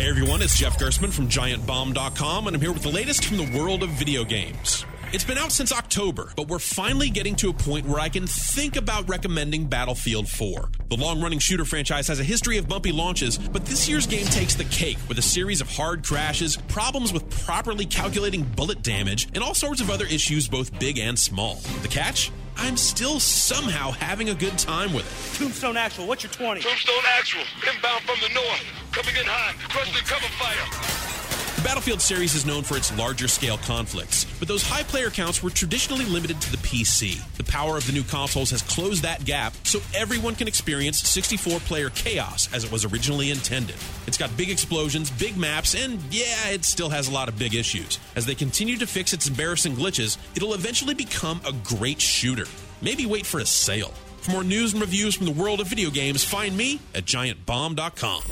Hey everyone, it's Jeff Gerstmann from GiantBomb.com, and I'm here with the latest from the world of video games. It's been out since October, but we're finally getting to a point where I can think about recommending Battlefield 4. The long running shooter franchise has a history of bumpy launches, but this year's game takes the cake with a series of hard crashes, problems with properly calculating bullet damage, and all sorts of other issues, both big and small. The catch? I'm still somehow having a good time with it. Tombstone Actual, what's your 20? Tombstone Actual, inbound from the north. Coming in hot, crushing cover fire. The Battlefield series is known for its larger scale conflicts, but those high player counts were traditionally limited to the PC. The power of the new consoles has closed that gap so everyone can experience 64 player chaos as it was originally intended. It's got big explosions, big maps, and yeah, it still has a lot of big issues. As they continue to fix its embarrassing glitches, it'll eventually become a great shooter. Maybe wait for a sale. For more news and reviews from the world of video games, find me at giantbomb.com.